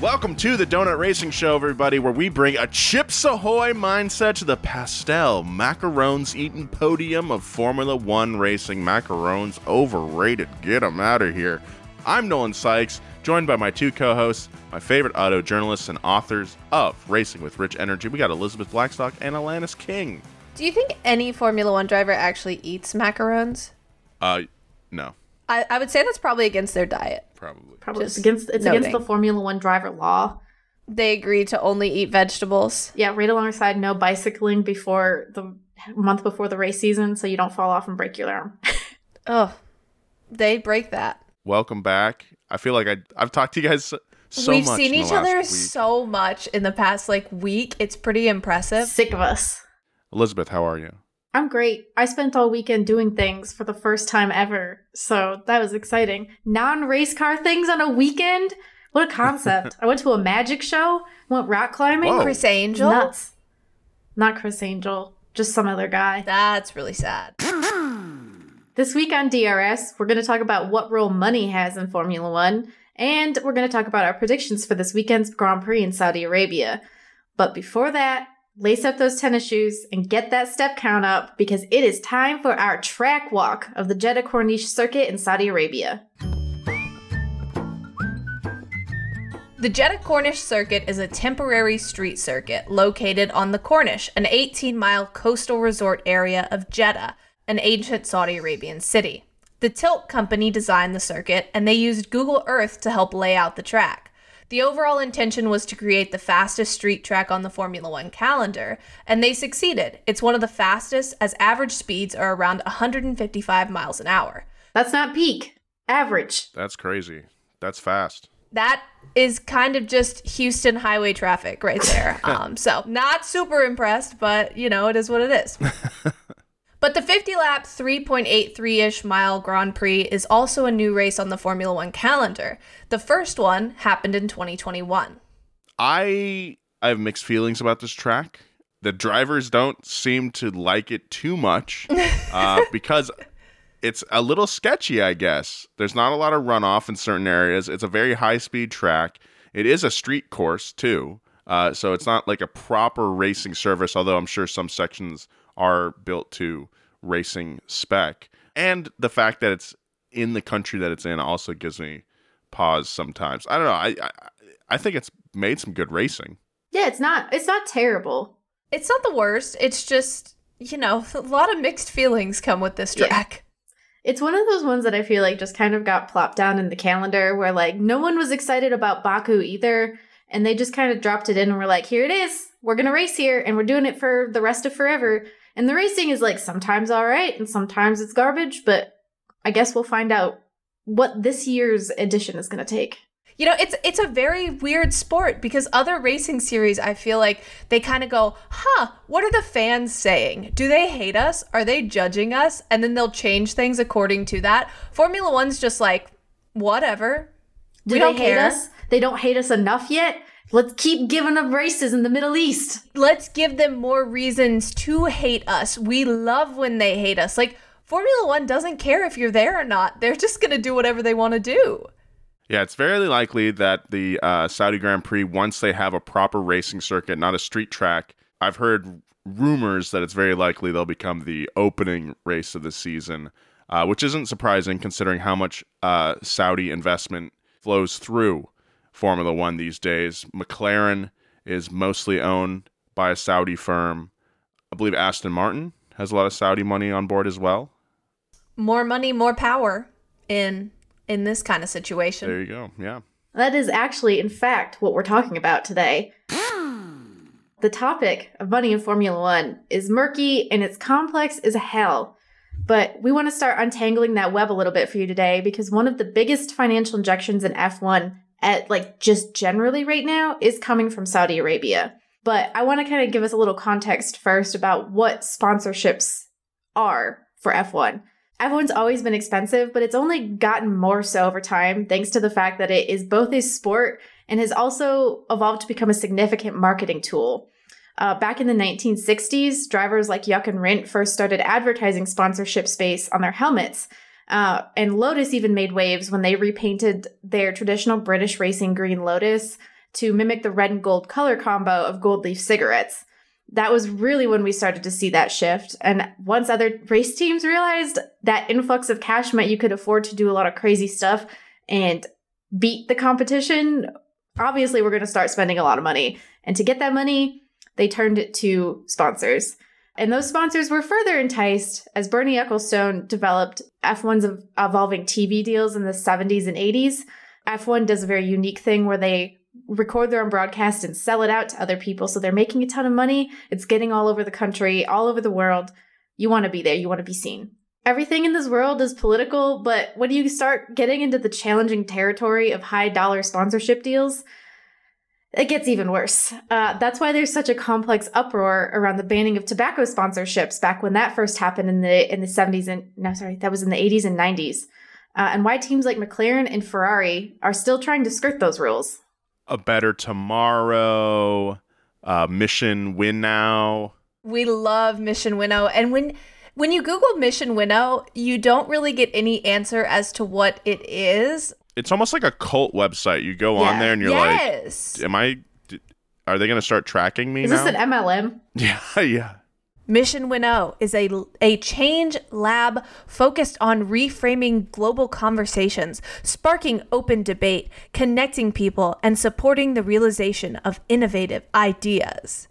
Welcome to the Donut Racing Show, everybody, where we bring a Chips Ahoy mindset to the pastel macarons eating podium of Formula One racing. Macarons overrated. Get them out of here. I'm Nolan Sykes, joined by my two co hosts, my favorite auto journalists and authors of Racing with Rich Energy. We got Elizabeth Blackstock and Alanis King. Do you think any Formula One driver actually eats macarons? Uh, no, I, I would say that's probably against their diet. probably. Probably Just it's against it's against the Formula One driver law. They agree to only eat vegetables. Yeah, right alongside no bicycling before the month before the race season, so you don't fall off and break your arm. Oh, they break that. Welcome back. I feel like I, I've talked to you guys so, so We've much. seen in the each last other week. so much in the past like week. It's pretty impressive. Sick of us. Elizabeth, how are you? I'm great. I spent all weekend doing things for the first time ever, so that was exciting. Non-race car things on a weekend? What a concept! I went to a magic show, went rock climbing. Whoa. Criss Angel. Nuts. Not Criss Angel, just some other guy. That's really sad. This week on DRS, we're going to talk about what role money has in Formula One, and we're going to talk about our predictions for this weekend's Grand Prix in Saudi Arabia. But before that, lace up those tennis shoes and get that step count up because it is time for our track walk of the Jeddah Corniche circuit in Saudi Arabia. The Jeddah Corniche Circuit is a temporary street circuit located on the Corniche, an 18 mile coastal resort area of Jeddah, an ancient Saudi Arabian city. The Tilke Company designed the circuit, and they used Google Earth to help lay out the track. The overall intention was to create the fastest street track on the Formula One calendar, and they succeeded. It's one of the fastest, as average speeds are around 155 miles an hour. That's not peak, average. That's crazy. That's fast. that is kind of just Houston highway traffic right there. Um, so not super impressed, but you know, it is what it is. but the 50 lap, 3.83 ish mile Grand Prix is also a new race on the Formula One calendar. The first one happened in 2021. I I have mixed feelings about this track. The drivers don't seem to like it too much uh, because it's a little sketchy, I guess. There's not a lot of runoff in certain areas. It's a very high speed track. It is a street course too, uh, so it's not like a proper racing service. Although I'm sure some sections are built to racing spec, and the fact that it's in the country that it's in also gives me pause sometimes. I don't know. I, I I think it's made some good racing. Yeah, it's not it's not terrible. It's not the worst. It's just, you know, a lot of mixed feelings come with this Yeah. track. It's one of those ones that I feel like just kind of got plopped down in the calendar where like no one was excited about Baku either. And they just kind of dropped it in and were like, here it is. We're going to race here and we're doing it for the rest of forever. And the racing is like sometimes all right and sometimes it's garbage, but I guess we'll find out what this year's edition is going to take. You know, it's it's a very weird sport because other racing series, I feel like they kind of go, "Huh, what are the fans saying? Do they hate us? Are they judging us?" And then they'll change things according to that. Formula 1's just like, "Whatever. Do we they don't hate care. us? They don't hate us enough yet? Let's keep giving them races in the Middle East. Let's give them more reasons to hate us. We love when they hate us. Like Formula 1 doesn't care if you're there or not. They're just going to do whatever they want to do." Yeah, it's very likely that the uh, Saudi Grand Prix, once they have a proper racing circuit, not a street track, I've heard rumors that it's very likely they'll become the opening race of the season, uh, which isn't surprising considering how much uh, Saudi investment flows through Formula One these days. McLaren is mostly owned by a Saudi firm. I believe Aston Martin has a lot of Saudi money on board as well. More money, more power in in this kind of situation. There you go. Yeah. That is actually, in fact, what we're talking about today. the topic of money in Formula One is murky and it's complex as hell. But we want to start untangling that web a little bit for you today because one of the biggest financial injections in F1 at like just generally right now is coming from Saudi Arabia. But I want to kind of give us a little context first about what sponsorships are for F1. F1's always been expensive, but it's only gotten more so over time thanks to the fact that it is both a sport and has also evolved to become a significant marketing tool. Uh, back in the 1960s, drivers like Jochen Rindt first started advertising sponsorship space on their helmets. Uh, and Lotus even made waves when they repainted their traditional British racing green Lotus to mimic the red and gold color combo of gold leaf cigarettes that was really when we started to see that shift. And once other race teams realized that influx of cash meant you could afford to do a lot of crazy stuff and beat the competition, obviously we're going to start spending a lot of money. And to get that money, they turned it to sponsors. And those sponsors were further enticed as Bernie Ecclestone developed F1's evolving TV deals in the 70s and 80s. F1 does a very unique thing where they record their own broadcast and sell it out to other people. So they're making a ton of money. It's getting all over the country, all over the world. You want to be there, you want to be seen. Everything in this world is political, but when you start getting into the challenging territory of high dollar sponsorship deals, it gets even worse. Uh, that's why there's such a complex uproar around the banning of tobacco sponsorships back when that first happened in the in the 70s and no, sorry, that was in the 80s and 90s, uh, and why teams like McLaren and Ferrari are still trying to skirt those rules. A Better Tomorrow, uh, Mission Winnow. We love Mission Winnow. And when when you Google Mission Winnow, you don't really get any answer as to what it is. It's almost like a cult website. You go on there and you're yes. like, "Am I? Are they going to start tracking me Is now?" this an MLM? yeah, yeah. Mission Winnow is a, a change lab focused on reframing global conversations, sparking open debate, connecting people, and supporting the realization of innovative ideas.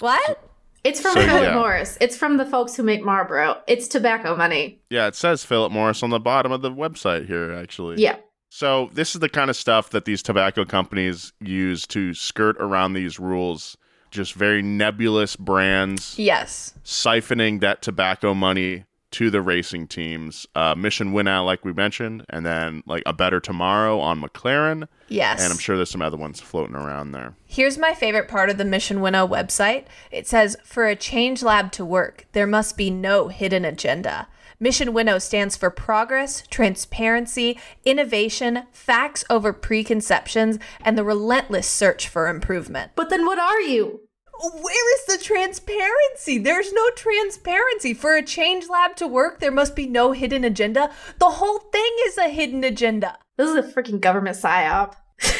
What? It's from So, Philip yeah. Morris. It's from the folks who make Marlboro. It's tobacco money. Yeah, it says Philip Morris on the bottom of the website here, actually. Yeah. So this is the kind of stuff that these tobacco companies use to skirt around these rules. Just very nebulous brands Yes. siphoning that tobacco money to the racing teams. Uh, Mission Winnow, like we mentioned, and then like a Better Tomorrow on McLaren, Yes. and I'm sure there's some other ones floating around there. Here's my favorite part of the Mission Winnow website. It says, For a change lab to work, there must be no hidden agenda. Mission Winnow stands for progress, transparency, innovation, facts over preconceptions, and the relentless search for improvement. But then what are you? Where is the transparency? There's no transparency. For a change lab to work, there must be no hidden agenda. The whole thing is a hidden agenda. This is a freaking government psyop.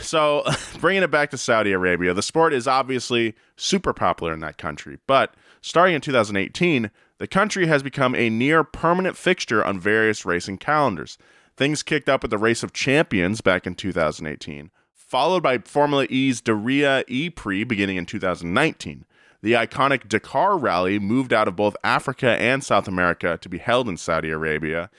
So, bringing it back to Saudi Arabia, the sport is obviously super popular in that country. But starting in 2018, the country has become a near permanent fixture on various racing calendars. Things kicked up with the Race of Champions back in 2018, followed by Formula E's Diriyah E Prix beginning in 2019. The iconic Dakar rally moved out of both Africa and South America to be held in Saudi Arabia,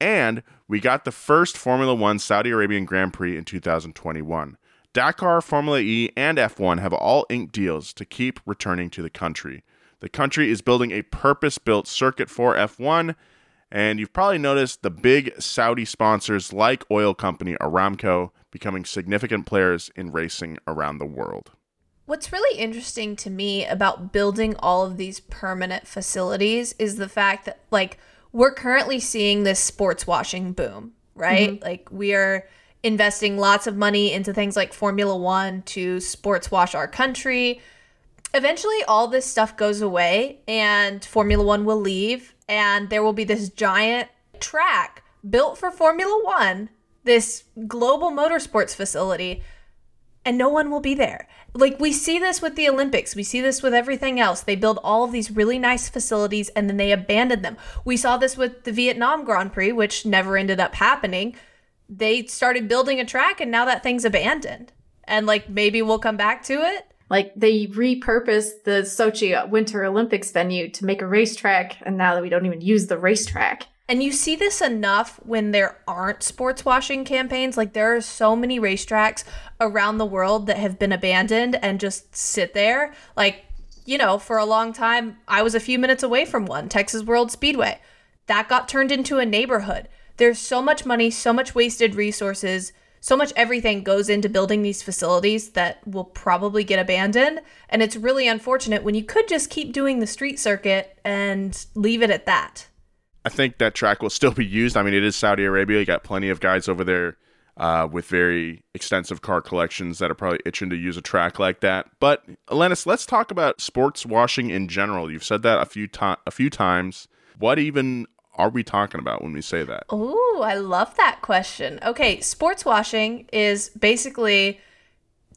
and we got the first Formula One Saudi Arabian Grand Prix in 2021. Dakar, Formula E, and F1 have all inked deals to keep returning to the country. The country is building a purpose built circuit for F1, and you've probably noticed the big Saudi sponsors like oil company Aramco becoming significant players in racing around the world. What's really interesting to me about building all of these permanent facilities is the fact that, like, we're currently seeing this sports washing boom, right? Mm-hmm. Like, we are investing lots of money into things like Formula One to sports wash our country. Eventually, all this stuff goes away, and Formula One will leave, and there will be this giant track built for Formula One, this global motorsports facility, and no one will be there. Like, we see this with the Olympics, we see this with everything else. They build all of these really nice facilities and then they abandon them. We saw this with the Vietnam Grand Prix, which never ended up happening. They started building a track and now that thing's abandoned. And, like, maybe we'll come back to it like they repurposed the Sochi Winter Olympics venue to make a racetrack, and now that we don't even use the racetrack. And you see this enough when there aren't sports washing campaigns. Like there are so many racetracks around the world that have been abandoned and just sit there. Like, you know, for a long time, I was a few minutes away from one, Texas World Speedway. That got turned into a neighborhood. There's so much money, so much wasted resources so much everything goes into building these facilities that will probably get abandoned. And it's really unfortunate when you could just keep doing the street circuit and leave it at that. I think that track will still be used. I mean, it is Saudi Arabia. You got plenty of guys over there uh, with very extensive car collections that are probably itching to use a track like that. But Alanis, let's talk about sports washing in general. You've said that a few to- a few times. What even are we talking about when we say that? Oh, I love that question. Okay, sports washing is basically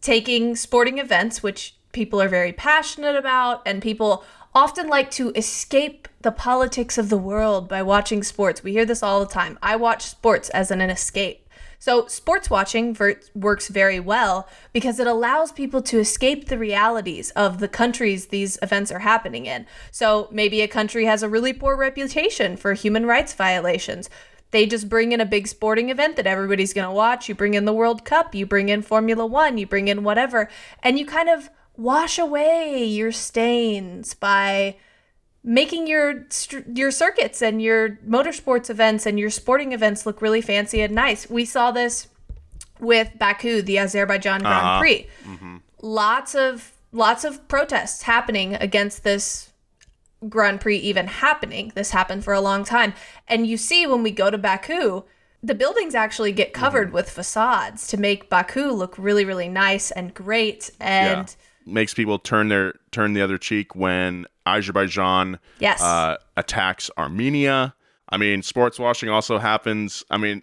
taking sporting events, which people are very passionate about, and people often like to escape the politics of the world by watching sports. We hear this all the time. I watch sports as an, an escape. So, sports watching ver- works very well because it allows people to escape the realities of the countries these events are happening in. So, maybe a country has a really poor reputation for human rights violations. They just bring in a big sporting event that everybody's going to watch. You bring in the World Cup, you bring in Formula One, you bring in whatever, and you kind of wash away your stains by making your your circuits and your motorsports events and your sporting events look really fancy and nice. We saw this with Baku, the Azerbaijan Grand uh-huh. Prix. Mm-hmm. Lots of lots of protests happening against this Grand Prix even happening. This happened for a long time. And you see when we go to Baku, the buildings actually get covered mm-hmm. with facades to make Baku look really really nice and great and yeah makes people turn their turn the other cheek when Azerbaijan yes. uh, attacks Armenia. I mean, sports washing also happens. I mean,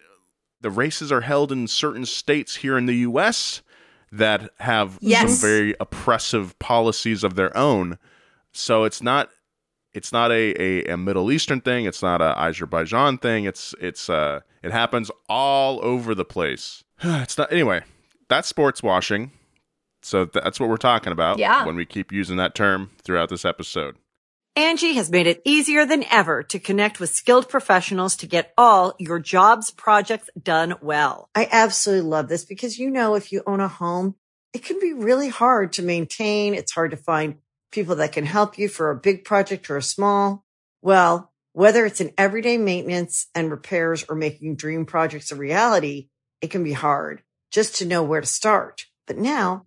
the races are held in certain states here in the U.S. that have yes. some very oppressive policies of their own. So it's not it's not a, a, a Middle Eastern thing. It's not a Azerbaijan thing. It's it's uh it happens all over the place. it's not anyway. That's sports washing. So that's what we're talking about yeah. when we keep using that term throughout this episode. Angie has made it easier than ever to connect with skilled professionals to get all your jobs projects done well. I absolutely love this because, you know, if you own a home, it can be really hard to maintain. It's hard to find people that can help you for a big project or a small. Well, whether it's in everyday maintenance and repairs or making dream projects a reality, it can be hard just to know where to start. But now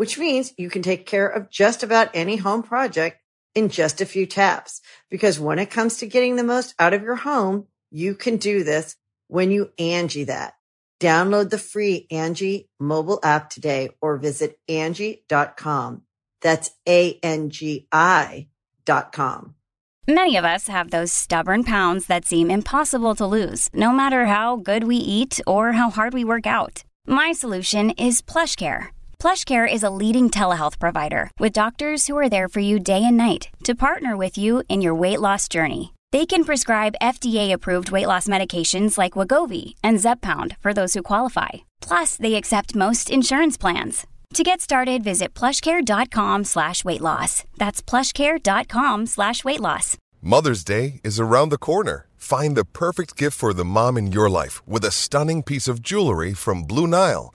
which means you can take care of just about any home project in just a few taps. Because when it comes to getting the most out of your home, you can do this when you Angie that. Download the free Angie mobile app today or visit Angie.com. That's A-N-G-I dot com. Many of us have those stubborn pounds that seem impossible to lose, no matter how good we eat or how hard we work out. My solution is PlushCare. PlushCare is a leading telehealth provider with doctors who are there for you day and night to partner with you in your weight loss journey. They can prescribe FDA-approved weight loss medications like Wegovy and Zepbound for those who qualify. Plus, they accept most insurance plans. To get started, visit plushcare.com slash weight loss. That's plushcare.com slash weight loss. Mother's Day is around the corner. Find the perfect gift for the mom in your life with a stunning piece of jewelry from Blue Nile.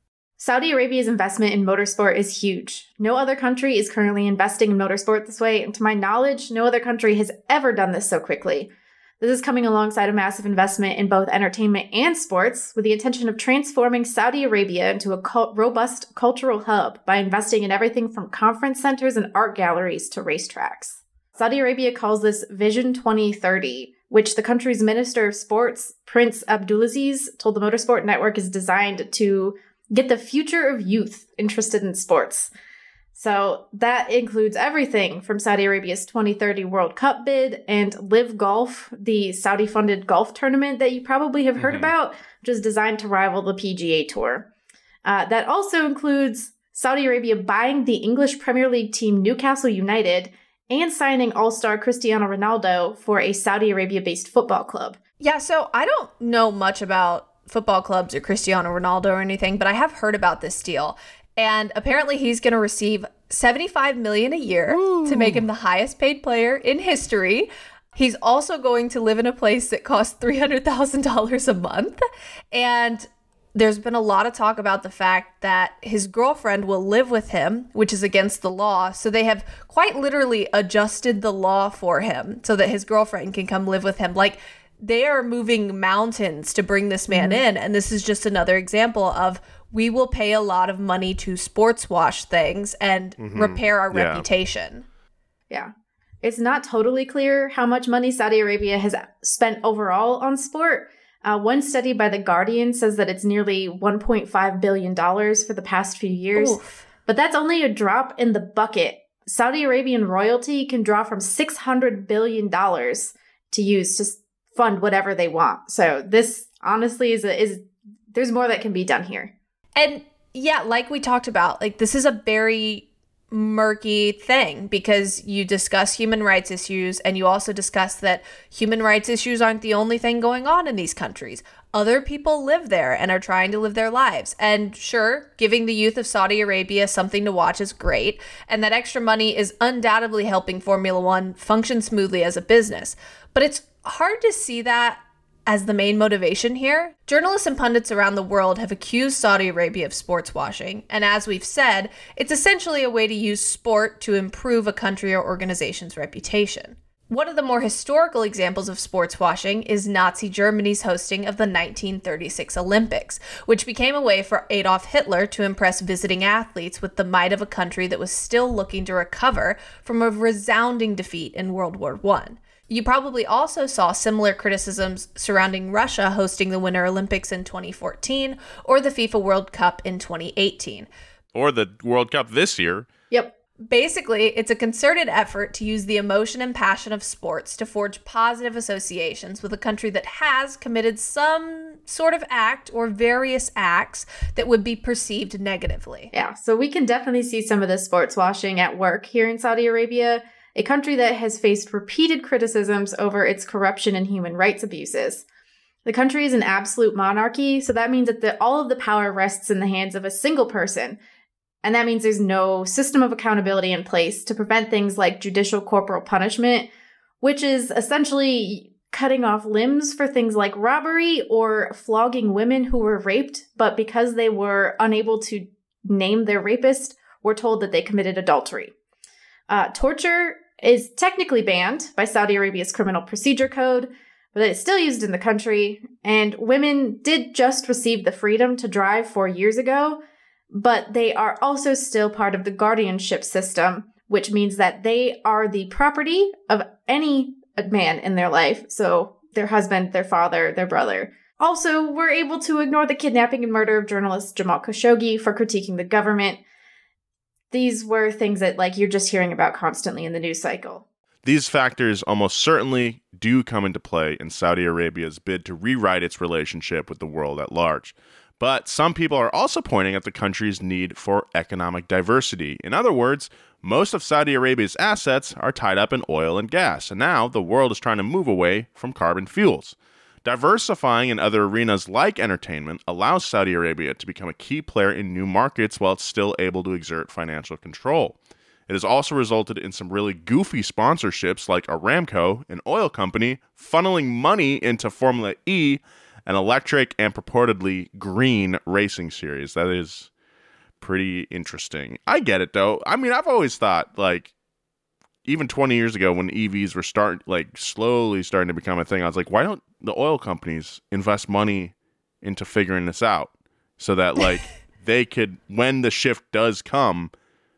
Saudi Arabia's investment in motorsport is huge. No other country is currently investing in motorsport this way, and to my knowledge, no other country has ever done this so quickly. This is coming alongside a massive investment in both entertainment and sports with the intention of transforming Saudi Arabia into a cult- robust cultural hub by investing in everything from conference centers and art galleries to racetracks. Saudi Arabia calls this Vision 2030, which the country's Minister of Sports, Prince Abdulaziz, told the Motorsport Network is designed to get the future of youth interested in sports. So that includes everything from Saudi Arabia's 2030 World Cup bid and LIV Golf, the Saudi funded golf tournament that you probably have heard Mhm. about, which is designed to rival the PGA Tour. Uh, that also includes Saudi Arabia buying the English Premier League team Newcastle United and signing all star Cristiano Ronaldo for a Saudi Arabia based football club. Yeah, so I don't know much about football clubs or Cristiano Ronaldo or anything, but I have heard about this deal. And apparently he's going to receive 75 million a year to make him the highest paid player in history. He's also going to live in a place that costs $300,000 a month. And there's been a lot of talk about the fact that his girlfriend will live with him, which is against the law. So they have quite literally adjusted the law for him so that his girlfriend can come live with him. Like they are moving mountains to bring this man in. And this is just another example of we will pay a lot of money to sports wash things and repair our Yeah. reputation. Yeah. It's not totally clear how much money Saudi Arabia has spent overall on sport. Uh, one study by The Guardian says that it's nearly $1.5 billion for the past few years. Oof. But that's only a drop in the bucket. Saudi Arabian royalty can draw from $600 billion to use to s- fund whatever they want. So this honestly is, a, is there's more that can be done here. And yeah, like we talked about, like this is a very murky thing because you discuss human rights issues and you also discuss that human rights issues aren't the only thing going on in these countries. Other people live there and are trying to live their lives. And sure, giving the youth of Saudi Arabia something to watch is great. And that extra money is undoubtedly helping Formula One function smoothly as a business. But it's hard to see that as the main motivation here. Journalists and pundits around the world have accused Saudi Arabia of sports washing, and as we've said, it's essentially a way to use sport to improve a country or organization's reputation. One of the more historical examples of sports washing is Nazi Germany's hosting of the 1936 Olympics, which became a way for Adolf Hitler to impress visiting athletes with the might of a country that was still looking to recover from a resounding defeat in World War I. You probably also saw similar criticisms surrounding Russia hosting the Winter Olympics in 2014 or the FIFA World Cup in 2018. Or the World Cup this year. Yep. Basically, it's a concerted effort to use the emotion and passion of sports to forge positive associations with a country that has committed some sort of act or various acts that would be perceived negatively. Yeah, so we can definitely see some of this sports washing at work here in Saudi Arabia, a country that has faced repeated criticisms over its corruption and human rights abuses. The country is an absolute monarchy, so that means that the, all of the power rests in the hands of a single person. And that means there's no system of accountability in place to prevent things like judicial corporal punishment, which is essentially cutting off limbs for things like robbery or flogging women who were raped, but because they were unable to name their rapist, were told that they committed adultery. Uh, torture is technically banned by Saudi Arabia's criminal procedure code, but it's still used in the country. And women did just receive the freedom to drive four years ago, but they are also still part of the guardianship system, which means that they are the property of any man in their life. So their husband, their father, their brother. Also, we're able to ignore the kidnapping and murder of journalist Jamal Khashoggi for critiquing the government. These were things that like you're just hearing about constantly in the news cycle. These factors almost certainly do come into play in Saudi Arabia's bid to rewrite its relationship with the world at large. But some people are also pointing at the country's need for economic diversity. In other words, most of Saudi Arabia's assets are tied up in oil and gas, and now the world is trying to move away from carbon fuels. Diversifying in other arenas like entertainment allows Saudi Arabia to become a key player in new markets while it's still able to exert financial control. It has also resulted in some really goofy sponsorships like Aramco, an oil company, funneling money into Formula E, an electric and purportedly green racing series. That is pretty interesting. I get it though. I mean, I've always thought like even 20 years ago when EVs were start like slowly starting to become a thing, I was like, why don't the oil companies invest money into figuring this out so that like they could when the shift does come,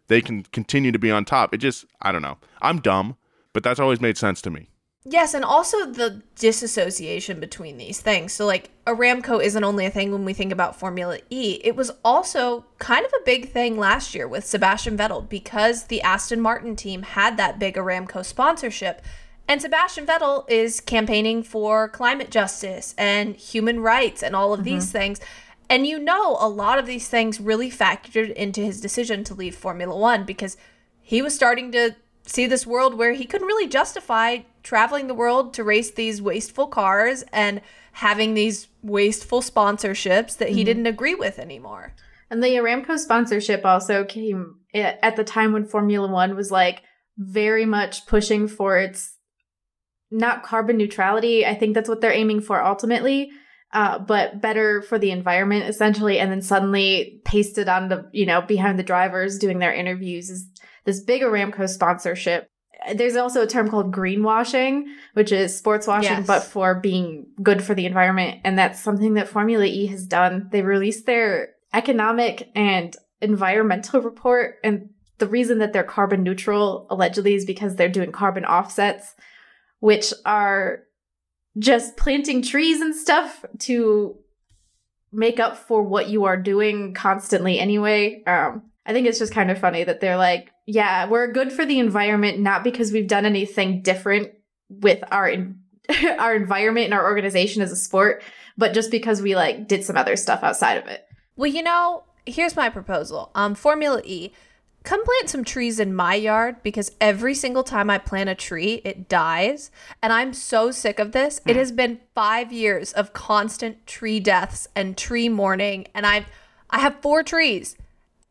they can continue to be on top. It just I don't know. I'm dumb, but that's always made sense to me. Yes, and also the disassociation between these things. So, like, Aramco isn't only a thing when we think about Formula E, it was also kind of a big thing last year with Sebastian Vettel because the Aston Martin team had that big Aramco sponsorship. And Sebastian Vettel is campaigning for climate justice and human rights and all of mm-hmm. these things. And you know, a lot of these things really factored into his decision to leave Formula One because he was starting to see this world where he couldn't really justify traveling the world to race these wasteful cars and having these wasteful sponsorships that he mm-hmm. didn't agree with anymore. And the Aramco sponsorship also came at the time when Formula One was like very much pushing for its not carbon neutrality. I think that's what they're aiming for ultimately. Uh, but better for the environment essentially and then suddenly pasted on the you know behind the drivers doing their interviews is this big Aramco sponsorship. There's also a term called greenwashing, which is sports washing, yes. but for being good for the environment. And that's something that Formula E has done. They released their economic and environmental report. And the reason that they're carbon neutral allegedly is because they're doing carbon offsets, which are just planting trees and stuff to make up for what you are doing constantly anyway. Um, I think it's just kind of funny that they're like, yeah, we're good for the environment, not because we've done anything different with our in- our environment and our organization as a sport, but just because we like did some other stuff outside of it. Well, you know, here's my proposal. Um, Formula E, come plant some trees in my yard because every single time I plant a tree, it dies. And I'm so sick of this. It has been five years of constant tree deaths and tree mourning. And I've I have four trees.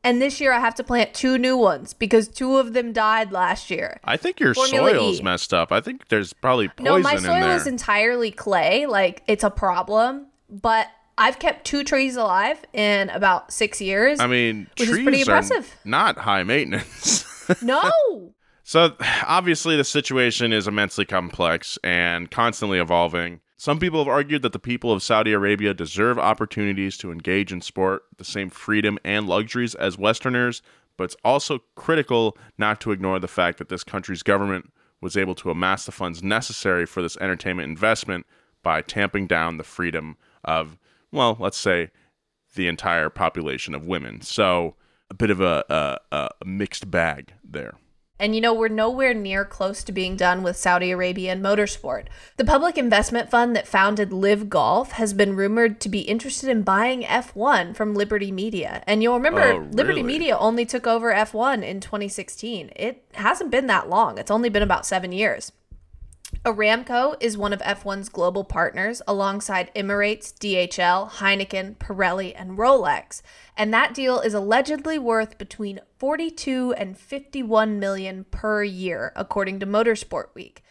And this year I have to plant two new ones because two of them died last year. I think your Formula soil's e. messed up. I think there's probably poison in there. No, my soil is entirely clay. Like it's a problem. But I've kept two trees alive in about six years. I mean, which trees is pretty impressive. not high maintenance. no. So obviously the situation is immensely complex and constantly evolving. Some people have argued that the people of Saudi Arabia deserve opportunities to engage in sport, the same freedom and luxuries as Westerners, but it's also critical not to ignore the fact that this country's government was able to amass the funds necessary for this entertainment investment by tamping down the freedom of, well, let's say, the entire population of women. So a bit of a, a, a mixed bag there. And you know, we're nowhere near close to being done with Saudi Arabian motorsport. The public investment fund that founded LIV Golf has been rumored to be interested in buying F1 from Liberty Media. And you'll remember, oh, really? Liberty Media only took over F1 in 2016. It hasn't been that long, it's only been about seven years. Aramco is one of F1's global partners alongside Emirates, DHL, Heineken, Pirelli, and Rolex. And that deal is allegedly worth between 42 and 51 million per year, according to Motorsport Week.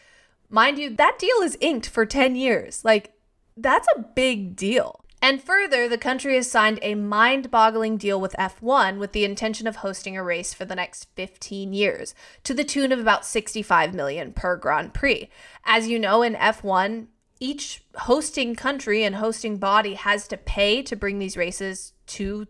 Mind you, that deal is inked for 10 years. Like, that's a big deal. And further, the country has signed a mind boggling deal with F1 with the intention of hosting a race for the next 15 years to the tune of about 65 million per Grand Prix. As you know, in F1, each hosting country and hosting body has to pay to bring these races to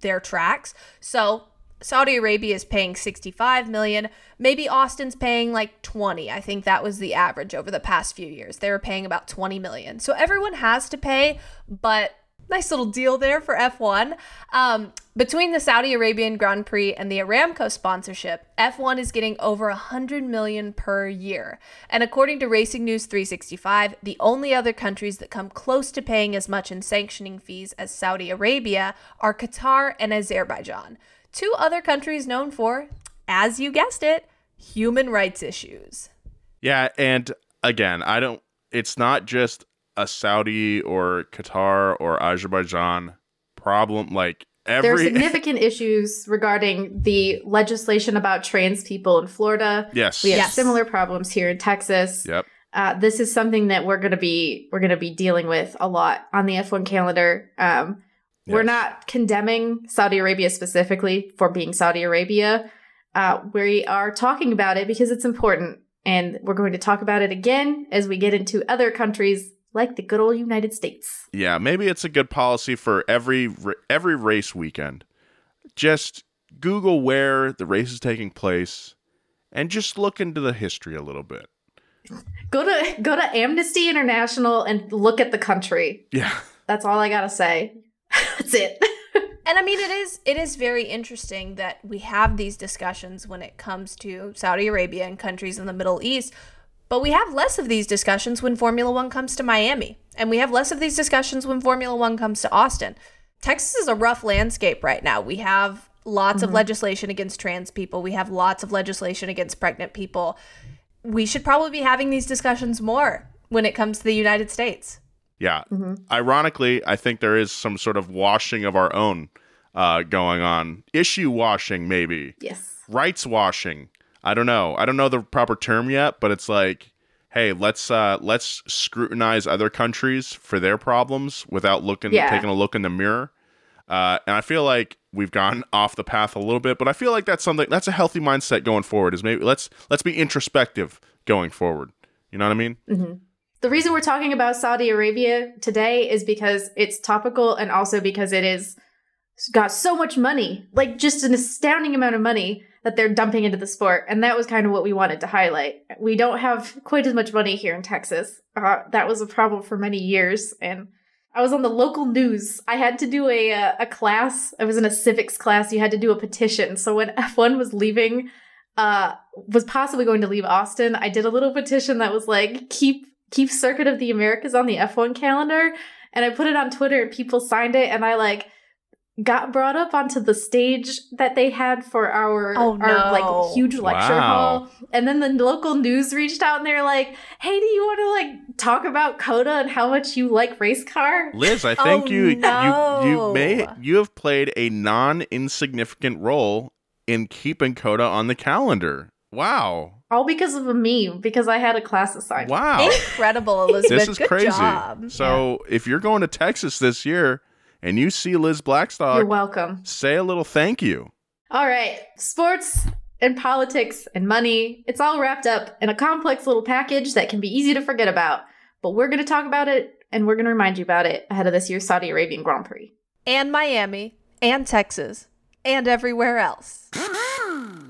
their tracks. So Saudi Arabia is paying 65 million. Maybe Austin's paying like 20. I think that was the average over the past few years. They were paying about 20 million. So everyone has to pay, but nice little deal there for F1. Um, between the Saudi Arabian Grand Prix and the Aramco sponsorship, F1 is getting over 100 million per year. And according to Racing News 365, the only other countries that come close to paying as much in sanctioning fees as Saudi Arabia are Qatar and Azerbaijan two other countries known for, as you guessed it, human rights issues. Yeah, and again, I don't it's not just a Saudi or Qatar or Azerbaijan problem like every There are significant issues regarding the legislation about trans people in Florida. Yes. We have Yes. similar problems here in Texas. Yep. Uh, this is something that we're going to be we're going to be dealing with a lot on the F1 calendar. Um, We're not condemning Saudi Arabia specifically for being Saudi Arabia. Uh, we are talking about it because it's important, and we're going to talk about it again as we get into other countries like the good old United States. Yeah, maybe it's a good policy for every every race weekend. Just Google where the race is taking place and just look into the history a little bit. Go to go to Amnesty International and look at the country. Yeah. That's all I gotta say. That's it. And I mean it is it is very interesting that we have these discussions when it comes to Saudi Arabia and countries in the Middle East, but we have less of these discussions when Formula 1 comes to Miami, and we have less of these discussions when Formula 1 comes to Austin. Texas is a rough landscape right now. We have lots of mm-hmm. legislation against trans people. We have lots of legislation against pregnant people. We should probably be having these discussions more when it comes to the United States. Yeah. Ironically, I think there is some sort of washing of our own uh, going on. Issue washing, maybe. yes. Rights washing. I don't know. I don't know the proper term yet, but it's like, hey, let's uh, let's scrutinize other countries for their problems without looking Yeah. taking a look in the mirror. Uh, and I feel like we've gone off the path a little bit, but I feel like that's something that's a healthy mindset going forward. Is maybe let's let's be introspective going forward. You know what I mean? The reason we're talking about Saudi Arabia today is because it's topical and also because it is got so much money, like just an astounding amount of money that they're dumping into the sport. And that was kind of what we wanted to highlight. We don't have quite as much money here in Texas. Uh, that was a problem for many years. And I was on the local news. I had to do a, uh, a class. I was in a civics class. You had to do a petition. So when F1 was leaving, uh, was possibly going to leave Austin, I did a little petition that was like, keep keep Circuit of the Americas on the F1 calendar. And I put it on Twitter and people signed it and I like got brought up onto the stage that they had for our Oh, our no. like huge lecture Wow. hall. And then the local news reached out and they're like, "Hey, do you want to like talk about COTA and how much you like race car?" Liz, I oh, think Oh, you you you may you have played a non insignificant role in keeping COTA on the calendar. Wow. All because of a meme because I had a class assignment. Wow. Incredible, Elizabeth. this is Good crazy. job. So if you're going to Texas this year and you see Liz Blackstock, You're welcome. say a little thank you. All right, sports and politics and money, it's all wrapped up in a complex little package that can be easy to forget about. But we're going to talk about it and we're going to remind you about it ahead of this year's Saudi Arabian Grand Prix. and Miami and Texas and everywhere else.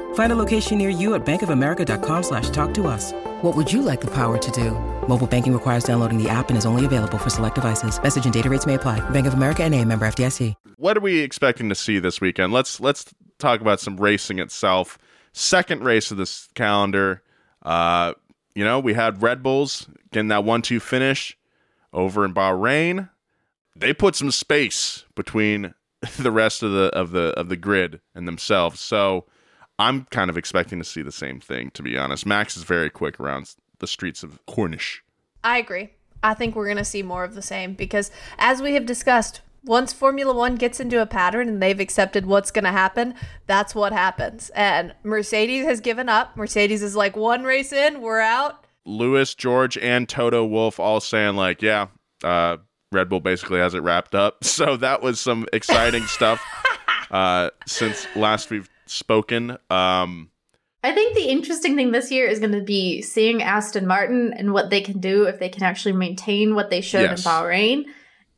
Find a location near you at bankofamerica.com slash talk to us. What would you like the power to do? Mobile banking requires downloading the app and is only available for select devices. Message and data rates may apply. Bank of America and a member FDIC. What are we expecting to see this weekend? Let's let's talk about some racing itself. Second race of this calendar. Uh, you know, we had Red Bulls getting that one-two finish over in Bahrain. They put some space between the rest of the of the of the grid and themselves. So I'm kind of expecting to see the same thing, to be honest. Max is very quick around the streets of Corniche. I agree. I think we're going to see more of the same because, as we have discussed, once Formula One gets into a pattern and they've accepted what's going to happen, that's what happens. And Mercedes has given up. Mercedes is like, one race in, we're out. Lewis, George, and Toto Wolff all saying, like, yeah, uh, Red Bull basically has it wrapped up. So that was some exciting stuff uh, since last we've spoken. Um, I think the interesting thing this year is going to be seeing Aston Martin and what they can do if they can actually maintain what they showed Yes. in Bahrain,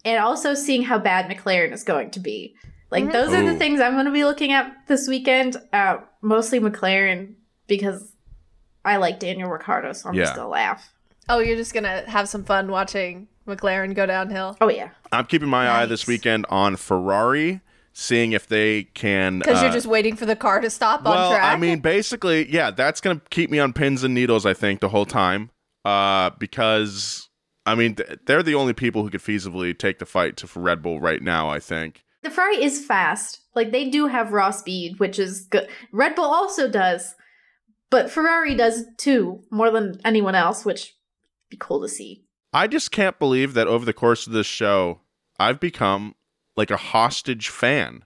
and also seeing how bad McLaren is going to be. Like those are the things I'm going to be looking at this weekend. Uh, mostly McLaren because I like Daniel Ricciardo, so I'm Yeah. just gonna laugh. Oh, you're just going to have some fun watching McLaren go downhill Oh yeah, I'm keeping my eye this weekend on Ferrari, seeing if they can. because uh, you're just waiting for the car to stop well, on track. I mean, basically, yeah, that's gonna keep me on pins and needles. I think the whole time, uh, because I mean, th- they're the only people who could feasibly take the fight to for Red Bull right now. I think. the Ferrari is fast. Like they do have raw speed, which is good. Red Bull also does, but Ferrari does too, more than anyone else, which be cool to see. I just can't believe that over the course of this show, I've become like a hostage fan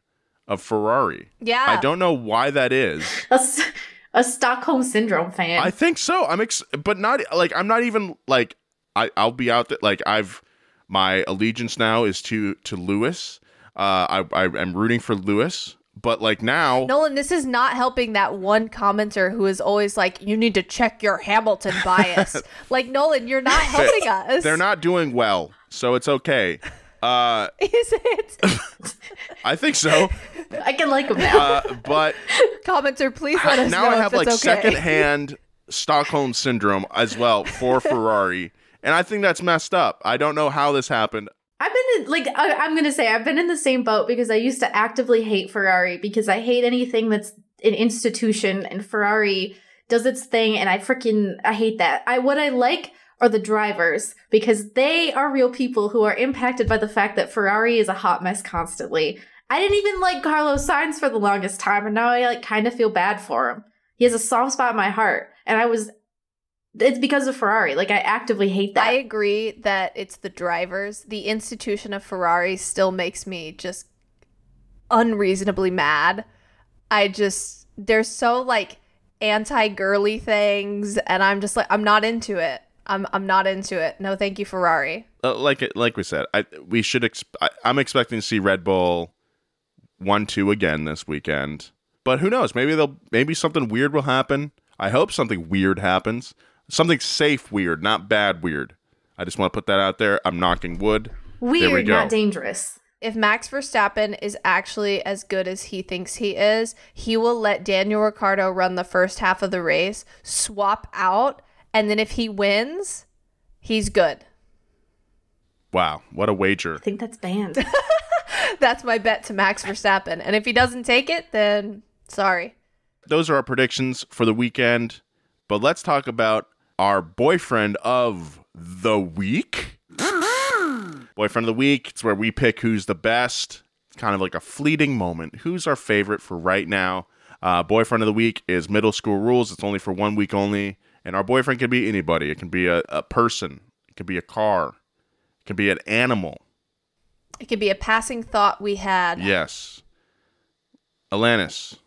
of Ferrari. yeah. I don't know why that is. A Stockholm syndrome fan. I think so. I'm ex- but not like I'm not even like I I'll be out there like I've my allegiance now is to to Lewis. Uh, I I am rooting for Lewis, but like now Nolan, this is not helping that one commenter who is always like, you need to check your Hamilton bias. like, Nolan, you're not helping us. they're not doing well, so it's okay. Uh, Is it? I think so. I can like him now. Uh, but commenter, please let us know. now know I if have it's like okay. secondhand Stockholm syndrome as well for Ferrari, and I think that's messed up. I don't know how this happened. I've been in, like I, I'm gonna say I've been in the same boat because I used to actively hate Ferrari because I hate anything that's an institution and Ferrari does its thing and I freaking I hate that. I what I like are the drivers because they are real people who are impacted by the fact that Ferrari is a hot mess constantly. I didn't even like Carlos Sainz for the longest time and now I like kind of feel bad for him. He has a soft spot in my heart and I was it's because of Ferrari. Like I actively hate that. I agree that it's the drivers. The institution of Ferrari still makes me just unreasonably mad. I just they're so like anti-girly things and I'm just like I'm not into it. I'm I'm not into it. No, thank you Ferrari. uh, like like we said, I we should. Ex- I, I'm expecting to see Red Bull one two again this weekend. But who knows? Maybe they'll maybe something weird will happen. I hope something weird happens. Something safe weird, not bad weird. I just want to put that out there. I'm knocking wood. There we Weird, not dangerous. If Max Verstappen is actually as good as he thinks he is, he will let Daniel Ricciardo run the first half of the race, swap out, and then if he wins, he's good. Wow, what a wager! I think that's banned. That's my bet to Max Verstappen. And if he doesn't take it, then sorry. Those are our predictions for the weekend. But let's talk about our boyfriend of the week. boyfriend of the week. It's where we pick who's the best. It's kind of like a fleeting moment. Who's our favorite for right now? Uh, boyfriend of the week is middle school rules. It's only for one week only. And our boyfriend can be anybody. It can be a, a person. It can be a car. It can be an animal. It could be a passing thought we had. Yes. Alanis,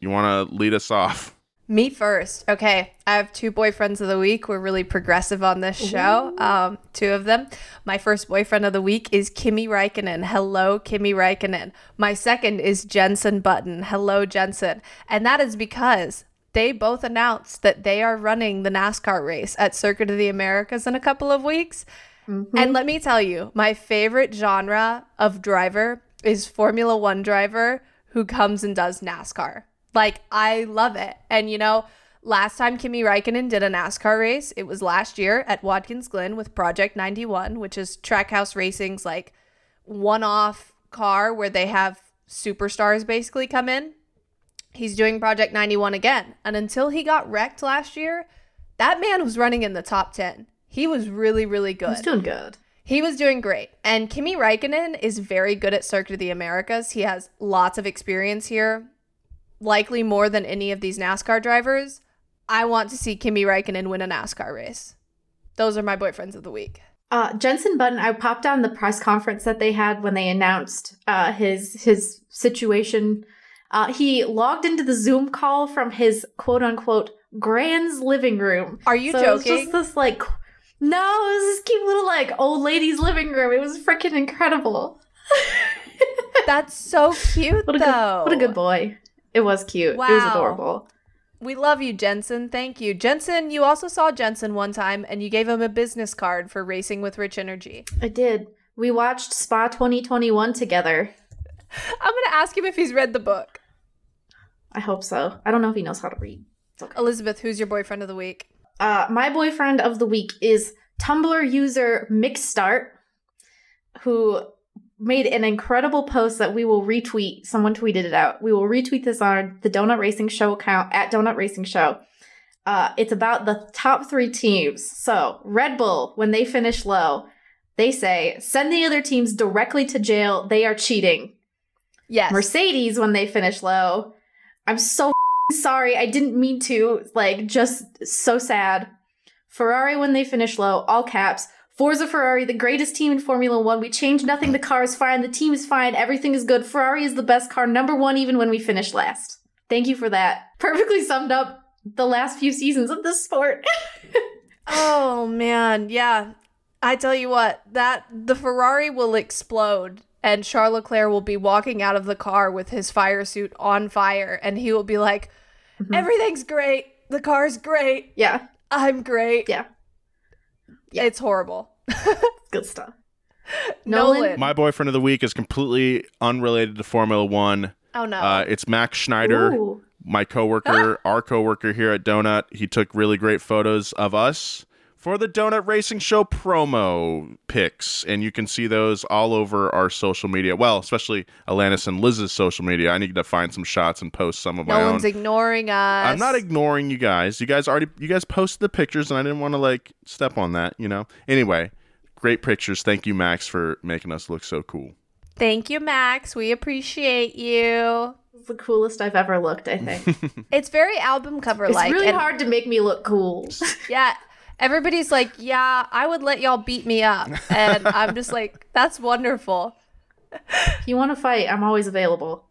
you want to lead us off? Me first. Okay. I have two boyfriends of the week. We're really progressive on this show. Um, two of them. My first boyfriend of the week is Kimi Räikkönen. Hello, Kimi Räikkönen. My second is Jensen Button. Hello, Jensen. And that is because they both announced that they are running the NASCAR race at Circuit of the Americas in a couple of weeks. And mm-hmm. let me tell you, my favorite genre of driver is Formula One driver who comes and does NASCAR. Like, I love it. And you know, last time Kimi Räikkönen did a NASCAR race, it was last year at Watkins Glen with Project 91, which is Trackhouse Racing's like one off car where they have superstars basically come in. He's doing Project 91 again. And until he got wrecked last year, that man was running in the top 10. He was really, really good. He's doing good. He was doing great. And Kimi Räikkönen is very good at Circuit of the Americas. He has lots of experience here, likely more than any of these NASCAR drivers. I want to see Kimi Räikkönen win a NASCAR race. Those are my boyfriends of the week. Uh, Jensen Button, I popped on the press conference that they had when they announced uh, his his situation. Uh, he logged into the Zoom call from his quote unquote Grand's living room. Are you so It was joking? just this like, no, it was this cute little like old lady's living room. It was freaking incredible. That's so cute, What a though. good, what a good boy. It was cute. It was Wow. adorable. We love you, Jensen. Thank you. Jensen, you also saw Jensen one time and you gave him a business card for racing with Rich Energy. I did. We watched Spa 2021 together. I'm going to ask him if he's read the book. I hope so. I don't know if he knows how to read. Okay. Elizabeth, who's your boyfriend of the week? Uh, my boyfriend of the week is Tumblr user Mixstart, who made an incredible post that we will retweet. Someone tweeted it out. We will retweet this on the Donut Racing Show account at Donut Racing Show. Uh, it's about the top three teams. So, Red Bull, when they finish low, they say, send the other teams directly to jail. They are cheating. Yes. Mercedes, when they finish low, I'm so sorry. I didn't mean to. Like, just so sad. Ferrari, when they finish low, all caps. Forza Ferrari, the greatest team in Formula One. We change nothing. The car is fine. The team is fine. Everything is good. Ferrari is the best car, number one, even when we finish last. Thank you for that. Perfectly summed up the last few seasons of this sport. Oh man, yeah. I tell you what, that the Ferrari will explode and Charles Leclerc will be walking out of the car with his fire suit on fire and he will be like, "Everything's great. The car's great. yeah, I'm great." yeah, It's horrible. good stuff. Nolan. Nolan? My boyfriend of the week is completely unrelated to Formula One. oh no. Uh, it's Max Schneider, Ooh. my coworker, our coworker here at Donut. He took really great photos of us for the Donut Racing Show promo pics, and you can see those all over our social media. Well, especially Alanis and Liz's social media. I need to find some shots and post some of my own. No one's ignoring us. I'm not ignoring you guys. You guys already you guys posted the pictures and I didn't want to like step on that, you know. Anyway, great pictures. Thank you Max for making us look so cool. Thank you, Max. We appreciate you. The coolest I've ever looked, I think. It's very album cover it's like. really and- hard to make me look cool. Yeah. Everybody's like, yeah, I would let y'all beat me up. And I'm just like, that's wonderful. if you want to fight, I'm always available.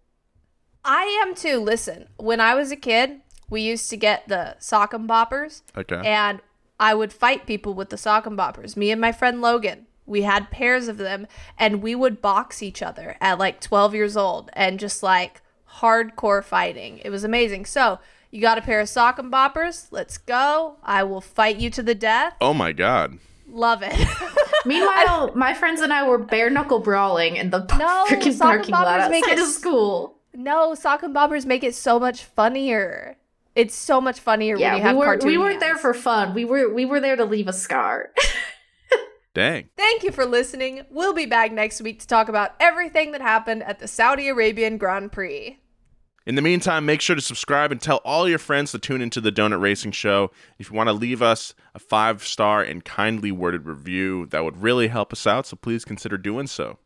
I am too. Listen, when I was a kid, we used to get the sock and boppers, Okay. and I would fight people with the sock and boppers. Me and my friend Logan, we had pairs of them, and we would box each other at like 12 years old and just like hardcore fighting. It was amazing. So, you got a pair of sock and boppers? Let's go. I will fight you to the death. oh my god. Love it. Meanwhile, my friends and I were bare knuckle brawling in the No, freaking sock and parking lot boppers make outside it of school. No, sock and bobbers make it so much funnier. It's so much funnier when Yeah, you have we, were, cartoon we weren't there for fun. We were we were there to leave a scar. Dang. Thank you for listening. We'll be back next week to talk about everything that happened at the Saudi Arabian Grand Prix. In the meantime, make sure to subscribe and tell all your friends to tune into the Donut Racing Show. If you want to leave us a five star and kindly worded review, that would really help us out, so please consider doing so.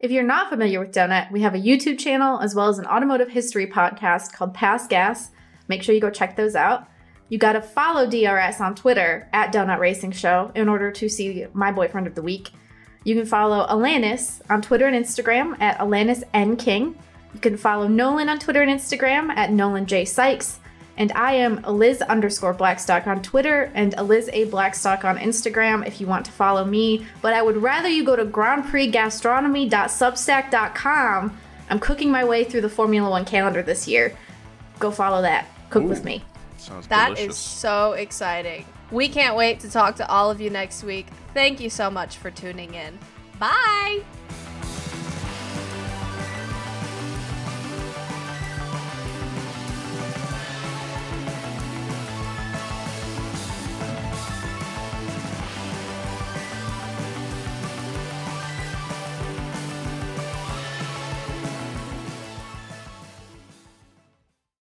if you're not familiar with Donut, we have a YouTube channel as well as an automotive history podcast called Past Gas. Make sure you go check those out. You got to follow DRS on Twitter at Donut Racing Show in order to see my boyfriend of the week. You can follow Alanis on Twitter and Instagram at Alanis N King. You can follow Nolan on Twitter and Instagram at Nolan J Sykes. And I am Eliz underscore Blackstock on Twitter and Eliz A Blackstock on Instagram if you want to follow me. But I would rather you go to GrandPrixGastronomy.substack.com. I'm cooking my way through the Formula One calendar this year. Go follow that. Cook with me. Sounds That is delicious. so exciting. We can't wait to talk to all of you next week. Thank you so much for tuning in. Bye.